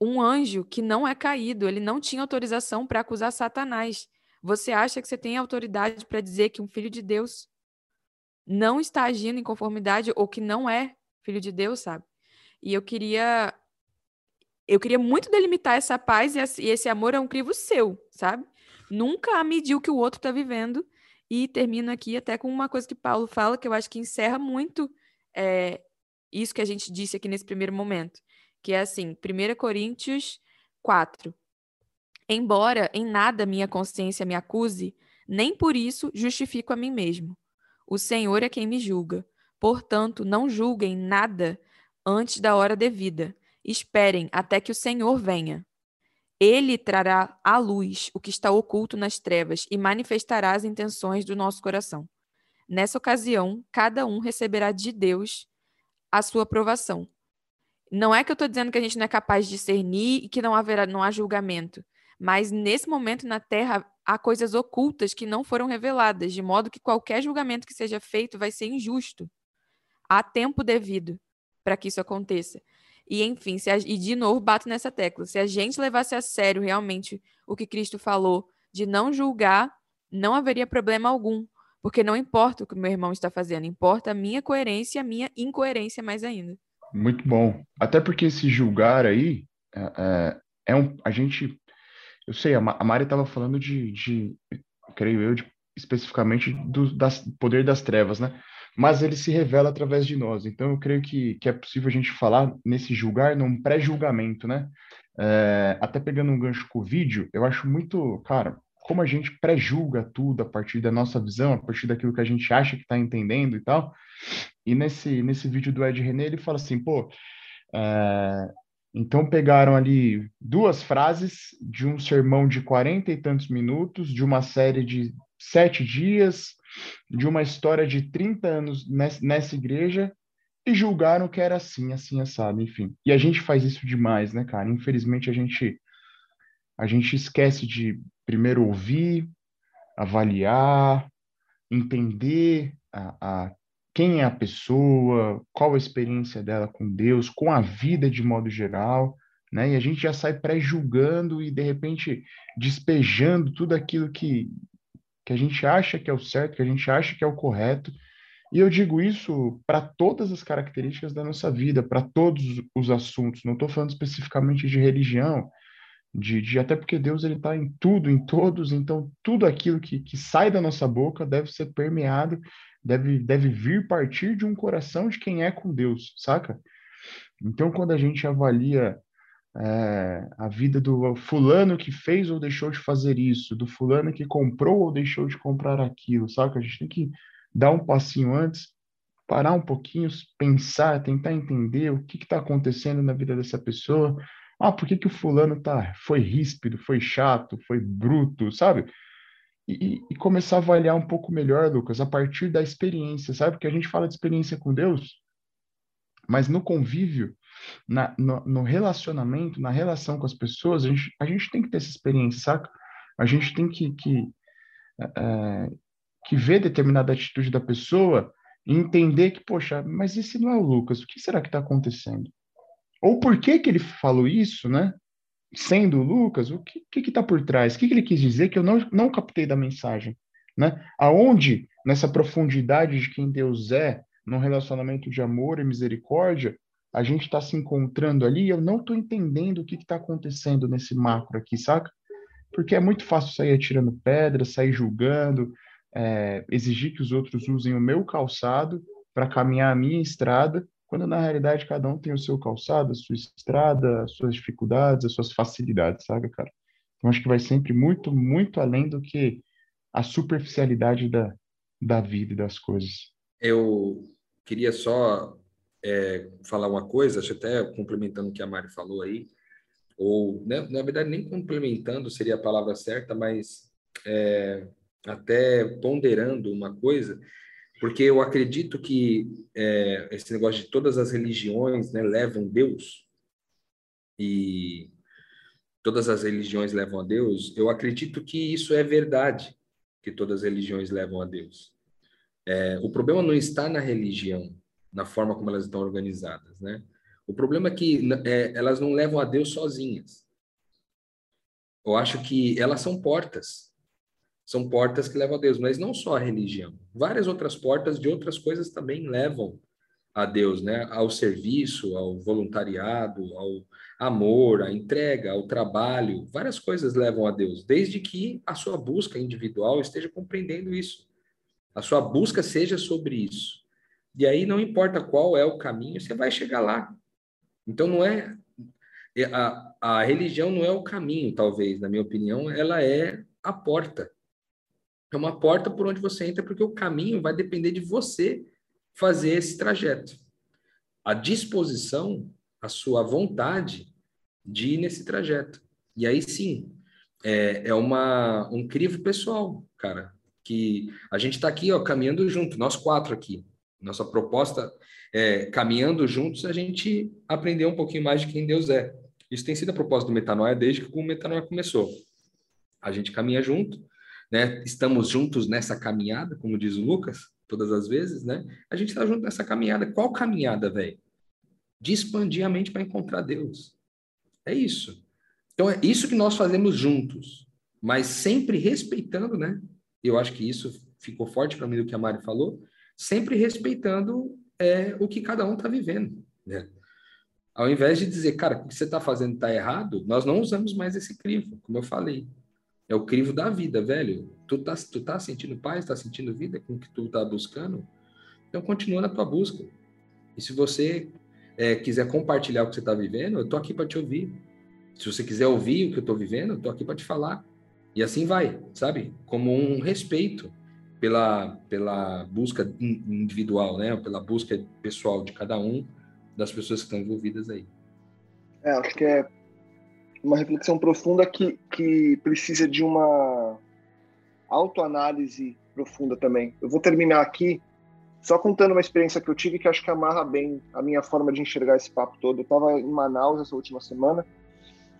um anjo que não é caído, ele não tinha autorização para acusar Satanás. Você acha que você tem autoridade para dizer que um filho de Deus não está agindo em conformidade ou que não é filho de Deus, sabe? E eu queria eu queria muito delimitar essa paz e esse amor é um crivo seu, sabe? Nunca medir o que o outro está vivendo. E termino aqui até com uma coisa que Paulo fala, que eu acho que encerra muito é, isso que a gente disse aqui nesse primeiro momento que é assim, 1 Coríntios 4. Embora em nada minha consciência me acuse, nem por isso justifico a mim mesmo. O Senhor é quem me julga. Portanto, não julguem nada antes da hora devida. Esperem até que o Senhor venha. Ele trará à luz o que está oculto nas trevas e manifestará as intenções do nosso coração. Nessa ocasião, cada um receberá de Deus a sua aprovação. Não é que eu estou dizendo que a gente não é capaz de discernir e que não haverá, não há julgamento. Mas nesse momento na Terra há coisas ocultas que não foram reveladas, de modo que qualquer julgamento que seja feito vai ser injusto. Há tempo devido para que isso aconteça. E enfim, a, e de novo bato nessa tecla. Se a gente levasse a sério realmente o que Cristo falou de não julgar, não haveria problema algum, porque não importa o que meu irmão está fazendo, importa a minha coerência e a minha incoerência mais ainda. Muito bom. Até porque esse julgar aí é, é, é um. A gente. Eu sei, a Mari estava falando de, de, creio eu, de, especificamente do das, poder das trevas, né? Mas ele se revela através de nós. Então eu creio que, que é possível a gente falar nesse julgar, num pré-julgamento, né? É, até pegando um gancho com o vídeo, eu acho muito, cara, como a gente pré-julga tudo a partir da nossa visão, a partir daquilo que a gente acha que está entendendo e tal. E nesse, nesse vídeo do Ed René, ele fala assim, pô, é, então pegaram ali duas frases de um sermão de quarenta e tantos minutos, de uma série de sete dias, de uma história de 30 anos nessa, nessa igreja, e julgaram que era assim, assim, assado, enfim. E a gente faz isso demais, né, cara? Infelizmente a gente a gente esquece de primeiro ouvir, avaliar, entender a, a quem é a pessoa, qual a experiência dela com Deus, com a vida de modo geral, né? E a gente já sai pré-julgando e de repente despejando tudo aquilo que, que a gente acha que é o certo, que a gente acha que é o correto. E eu digo isso para todas as características da nossa vida, para todos os assuntos. Não estou falando especificamente de religião, de, de, até porque Deus ele está em tudo, em todos. Então tudo aquilo que, que sai da nossa boca deve ser permeado deve, deve vir partir de um coração de quem é com Deus, saca? Então, quando a gente avalia é, a vida do fulano que fez ou deixou de fazer isso, do fulano que comprou ou deixou de comprar aquilo, saca? A gente tem que dar um passinho antes, parar um pouquinho, pensar, tentar entender o que está acontecendo na vida dessa pessoa, Ah, por que, que o fulano tá, foi ríspido, foi chato, foi bruto, sabe? E, e, começar a avaliar um pouco melhor, Lucas, a partir da experiência, sabe? Porque a gente fala de experiência com Deus, mas no convívio, na, no, no, relacionamento, na relação com as pessoas, a gente, a gente tem que ter essa experiência, saca? A gente tem que, que, é, que ver determinada atitude da pessoa e entender que, poxa, mas esse não é o Lucas, o que será que está acontecendo? Ou por que que ele falou isso, né? Sendo o Lucas, o que que está por trás? O que, que ele quis dizer que eu não, não captei da mensagem? Né? Aonde, nessa profundidade de quem Deus é, num relacionamento de amor e misericórdia, a gente está se encontrando ali e eu não estou entendendo o que está acontecendo nesse macro aqui, saca? Porque é muito fácil sair atirando pedra, sair julgando, é, exigir que os outros usem o meu calçado para caminhar a minha estrada, quando na realidade cada um tem o seu calçado, a sua estrada, as suas dificuldades, as suas facilidades, sabe, cara? Então acho que vai sempre muito, muito além do que a superficialidade da, da vida e das coisas. Eu queria só é, falar uma coisa, acho até complementando o que a Mari falou aí, ou né, na verdade nem complementando seria a palavra certa, mas é, até ponderando uma coisa, porque eu acredito que é, esse negócio de todas as religiões né, levam Deus, e todas as religiões levam a Deus, eu acredito que isso é verdade, que todas as religiões levam a Deus. É, o problema não está na religião, na forma como elas estão organizadas, né? O problema é que é, elas não levam a Deus sozinhas. Eu acho que elas são portas. São portas que levam a Deus, mas não só a religião. Várias outras portas de outras coisas também levam a Deus, né? Ao serviço, ao voluntariado, ao amor, à entrega, ao trabalho. Várias coisas levam a Deus, desde que a sua busca individual esteja compreendendo isso. A sua busca seja sobre isso. E aí não importa qual é o caminho, você vai chegar lá. Então não é a, a religião não é o caminho, talvez, na minha opinião, ela é a porta. É uma porta por onde você entra, porque o caminho vai depender de você fazer esse trajeto. A disposição, a sua vontade de ir nesse trajeto. E aí sim, é, é uma, um crivo pessoal, cara, que a gente está aqui, ó, caminhando junto, nós quatro aqui. Nossa proposta é, caminhando juntos, a gente aprender um pouquinho mais de quem Deus é. Isso tem sido a proposta do Metanoia desde que o Metanoia começou. A gente caminha junto, né? Estamos juntos nessa caminhada, como diz o Lucas, todas as vezes, né? A gente está junto nessa caminhada. Qual caminhada, velho? De expandir a mente para encontrar Deus. É isso. Então é isso que nós fazemos juntos, mas sempre respeitando, né? Eu acho que isso ficou forte para mim do que a Mari falou, sempre respeitando é, o que cada um está vivendo. Né? Ao invés de dizer, cara, o que você está fazendo está errado, nós não usamos mais esse crivo, como eu falei. É o crivo da vida, velho. Tu tá, tu tá sentindo paz, tá sentindo vida com o que tu tá buscando? Então continua na tua busca. E se você é, quiser compartilhar o que você está vivendo, eu tô aqui para te ouvir. Se você quiser ouvir o que eu estou vivendo, eu tô aqui para te falar. E assim vai, sabe? Como um respeito pela, pela busca individual, né? Pela busca pessoal de cada um das pessoas que estão envolvidas aí. É, acho que é uma reflexão profunda que, que precisa de uma autoanálise profunda também. Eu vou terminar aqui só contando uma experiência que eu tive que acho que amarra bem a minha forma de enxergar esse papo todo. Eu estava em Manaus essa última semana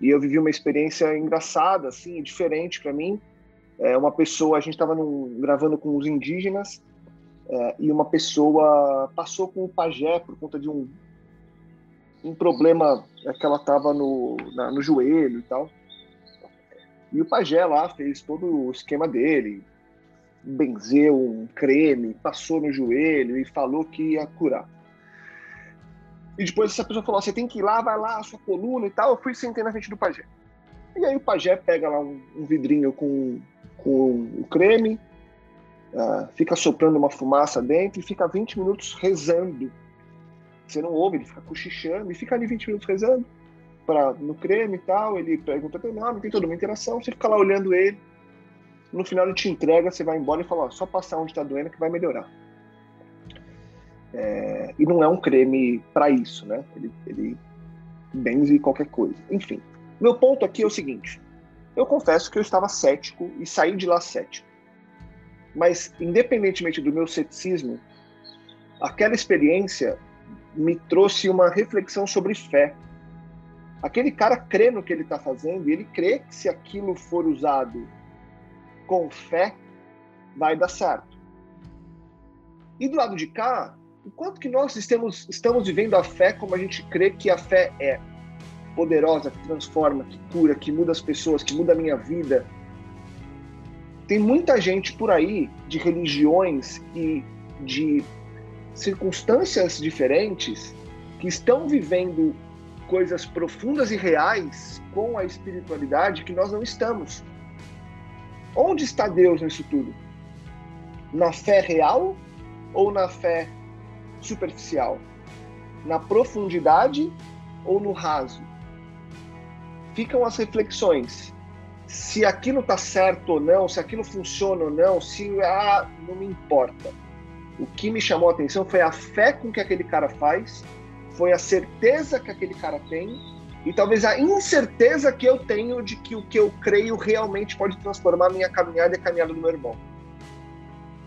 e eu vivi uma experiência engraçada, assim, diferente para mim, é, uma pessoa, a gente estava gravando com os indígenas é, e uma pessoa passou com o pajé por conta de um, um problema é, que ela estava no, no joelho e tal. E o pajé lá fez todo o esquema dele, benzeu um creme, passou no joelho e falou que ia curar. E depois essa pessoa falou: você tem que ir lá, vai lá, a sua coluna e tal. Eu fui sentei na frente do pajé. E aí o pajé pega lá um, um vidrinho com com o creme, uh, fica soprando uma fumaça dentro e fica 20 minutos rezando. Você não ouve, ele fica cochichando e fica ali 20 minutos rezando pra, no creme e tal. Ele pergunta teu nome, tem toda uma interação. Você fica lá olhando ele. No final ele te entrega, você vai embora e fala: ó, só passar onde está doendo que vai melhorar. É, e não é um creme para isso, né? Ele, ele bens e qualquer coisa. Enfim, meu ponto aqui é o seguinte: eu confesso que eu estava cético e saí de lá cético. Mas, independentemente do meu ceticismo, aquela experiência me trouxe uma reflexão sobre fé. Aquele cara crê no que ele está fazendo e ele crê que se aquilo for usado com fé, vai dar certo. E do lado de cá, o quanto que nós estamos, estamos vivendo a fé como a gente crê que a fé é poderosa, que transforma, que cura, que muda as pessoas, que muda a minha vida. Tem muita gente por aí de religiões e de circunstâncias diferentes que estão vivendo coisas profundas e reais com a espiritualidade que nós não estamos. Onde está Deus nisso tudo? Na fé real ou na fé superficial? Na profundidade ou no raso? Ficam as reflexões. Se aquilo está certo ou não, se aquilo funciona ou não, se ah, não me importa. O que me chamou a atenção foi a fé com que aquele cara faz, foi a certeza que aquele cara tem e talvez a incerteza que eu tenho de que o que eu creio realmente pode transformar a minha caminhada e a caminhada do meu irmão.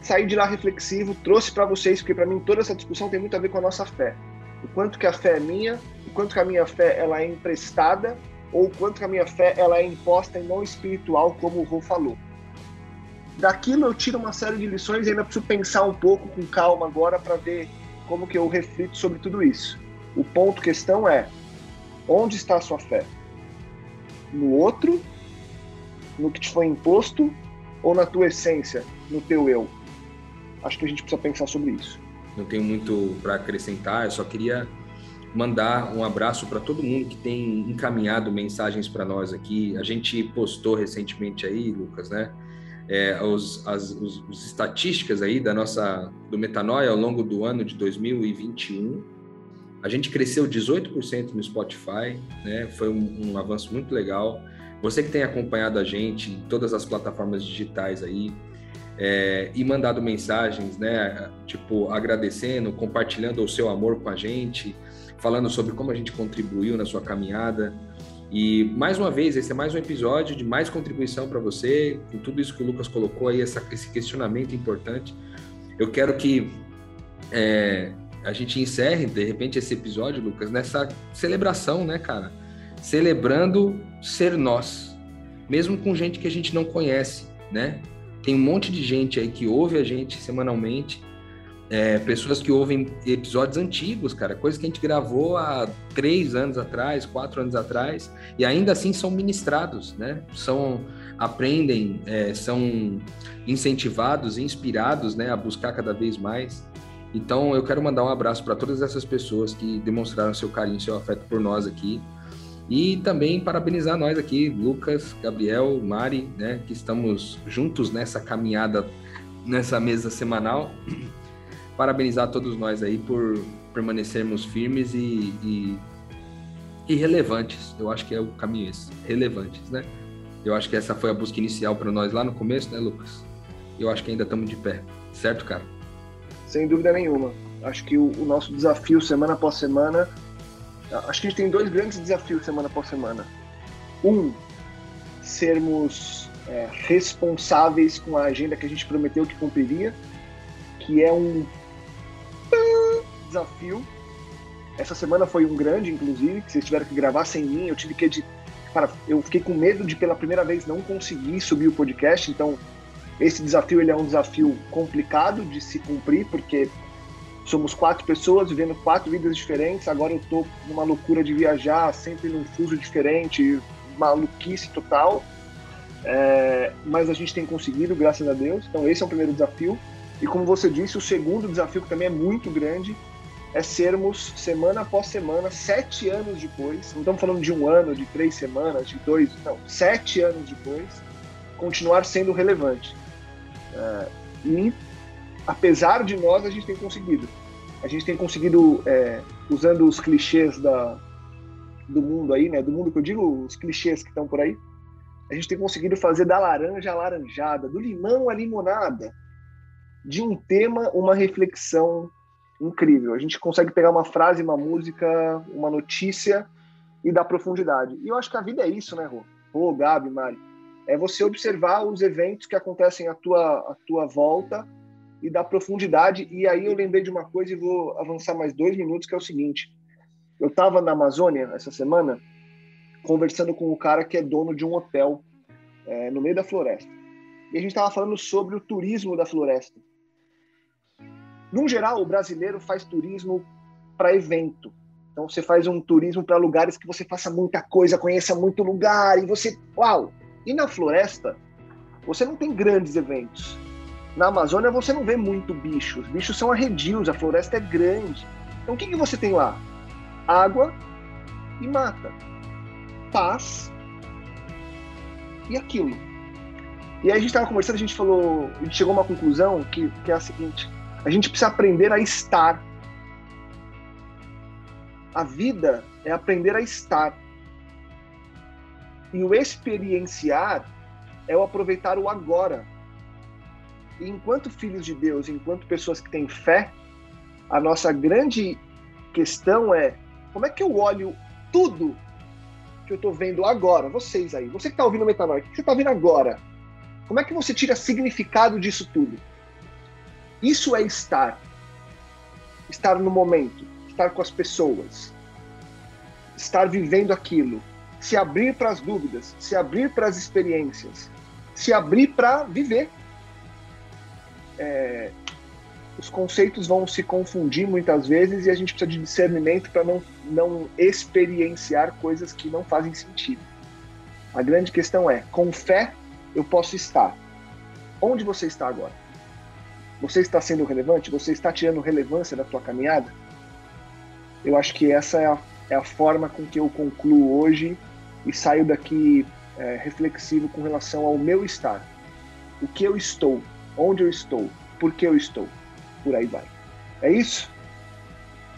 Saí de lá reflexivo, trouxe para vocês, porque para mim toda essa discussão tem muito a ver com a nossa fé. O quanto que a fé é minha, o quanto que a minha fé ela é emprestada, ou o quanto que a minha fé ela é imposta e não espiritual, como o Rô falou. Daquilo eu tiro uma série de lições e ainda preciso pensar um pouco com calma agora para ver como que eu reflito sobre tudo isso. O ponto questão é onde está a sua fé? No outro, no que te foi imposto ou na tua essência, no teu eu? Acho que a gente precisa pensar sobre isso. Não tenho muito para acrescentar, eu só queria mandar um abraço para todo mundo que tem encaminhado mensagens para nós aqui. A gente postou recentemente aí, Lucas, né? É, os, as os, os estatísticas aí da nossa do Metanoia ao longo do ano de 2021. A gente cresceu 18% no Spotify, né? Foi um, um, avanço muito legal. Você que tem acompanhado a gente em todas as plataformas digitais aí é, e mandado mensagens, né? Tipo agradecendo, compartilhando o seu amor com a gente, falando sobre como a gente contribuiu na sua caminhada. E mais uma vez, esse é mais um episódio de mais contribuição para você, com tudo isso que o Lucas colocou aí, essa, esse questionamento importante. Eu quero que é, a gente encerre, de repente, esse episódio, Lucas, nessa celebração, né, cara? Celebrando ser nós, mesmo com gente que a gente não conhece, né? Tem um monte de gente aí que ouve a gente semanalmente é, pessoas que ouvem episódios antigos, cara, coisas que a gente gravou há três anos atrás, quatro anos atrás, e ainda assim são ministrados, né? São aprendem, é, são incentivados, inspirados, né, a buscar cada vez mais. Então, eu quero mandar um abraço para todas essas pessoas que demonstraram seu carinho, seu afeto por nós aqui. E também parabenizar nós aqui, Lucas, Gabriel, Mari, né, que estamos juntos nessa caminhada, nessa mesa semanal parabenizar todos nós aí por permanecermos firmes e, e, e relevantes. Eu acho que é o caminho esse, relevantes, né? Eu acho que essa foi a busca inicial para nós lá no começo, né, Lucas? Eu acho que ainda estamos de pé, certo, cara? Sem dúvida nenhuma. Acho que o, o nosso desafio semana após semana, acho que a gente tem dois grandes desafios semana após semana. Um, sermos é, responsáveis com a agenda que a gente prometeu que cumpriria, que é um desafio. Essa semana foi um grande, inclusive, que vocês tiveram que gravar sem mim. Eu tive que editar. Cara, eu fiquei com medo de pela primeira vez não conseguir subir o podcast, então esse desafio ele é um desafio complicado de se cumprir, porque somos quatro pessoas vivendo quatro vidas diferentes. Agora eu tô numa loucura de viajar, sempre num fuso diferente, maluquice total. É, mas a gente tem conseguido, graças a Deus. Então esse é o primeiro desafio. E como você disse, o segundo desafio que também é muito grande é sermos, semana após semana, sete anos depois, não estamos falando de um ano, de três semanas, de dois, não, sete anos depois, continuar sendo relevante. É, e, apesar de nós, a gente tem conseguido. A gente tem conseguido, é, usando os clichês da, do mundo aí, né, do mundo que eu digo, os clichês que estão por aí, a gente tem conseguido fazer da laranja a laranjada, do limão a limonada, de um tema uma reflexão incrível. A gente consegue pegar uma frase, uma música, uma notícia e dar profundidade. E eu acho que a vida é isso, né, Rô? Rô, Gabi, Mari. É você observar os eventos que acontecem à tua, à tua volta e dar profundidade. E aí eu lembrei de uma coisa e vou avançar mais dois minutos, que é o seguinte. Eu estava na Amazônia essa semana conversando com o cara que é dono de um hotel é, no meio da floresta. E a gente estava falando sobre o turismo da floresta. No geral, o brasileiro faz turismo para evento. Então você faz um turismo para lugares que você faça muita coisa, conheça muito lugar e você, uau! E na floresta, você não tem grandes eventos. Na Amazônia você não vê muito bicho. Os bichos são arredios, a floresta é grande. Então o que, que você tem lá? Água e mata. Paz e aquilo. E aí a gente estava conversando, a gente falou, a gente chegou a uma conclusão que, que é a seguinte: a gente precisa aprender a estar. A vida é aprender a estar. E o experienciar é o aproveitar o agora. E enquanto filhos de Deus, enquanto pessoas que têm fé, a nossa grande questão é como é que eu olho tudo que eu estou vendo agora, vocês aí, você que está ouvindo o Metanoia, o que você está vendo agora? Como é que você tira significado disso tudo? Isso é estar. Estar no momento, estar com as pessoas, estar vivendo aquilo, se abrir para as dúvidas, se abrir para as experiências, se abrir para viver. É, os conceitos vão se confundir muitas vezes e a gente precisa de discernimento para não, não experienciar coisas que não fazem sentido. A grande questão é: com fé eu posso estar. Onde você está agora? Você está sendo relevante? Você está tirando relevância da tua caminhada? Eu acho que essa é a, é a forma com que eu concluo hoje e saio daqui é, reflexivo com relação ao meu estar. O que eu estou, onde eu estou, por que eu estou. Por aí vai. É isso?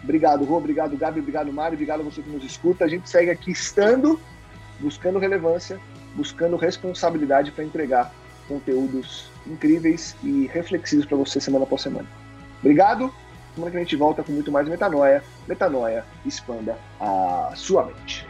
Obrigado, Rô, obrigado, Gabi, obrigado, Mário, obrigado a você que nos escuta. A gente segue aqui estando, buscando relevância, buscando responsabilidade para entregar conteúdos incríveis e reflexivos para você semana após semana. Obrigado. Semana que a gente volta com muito mais metanoia. Metanoia, expanda a sua mente.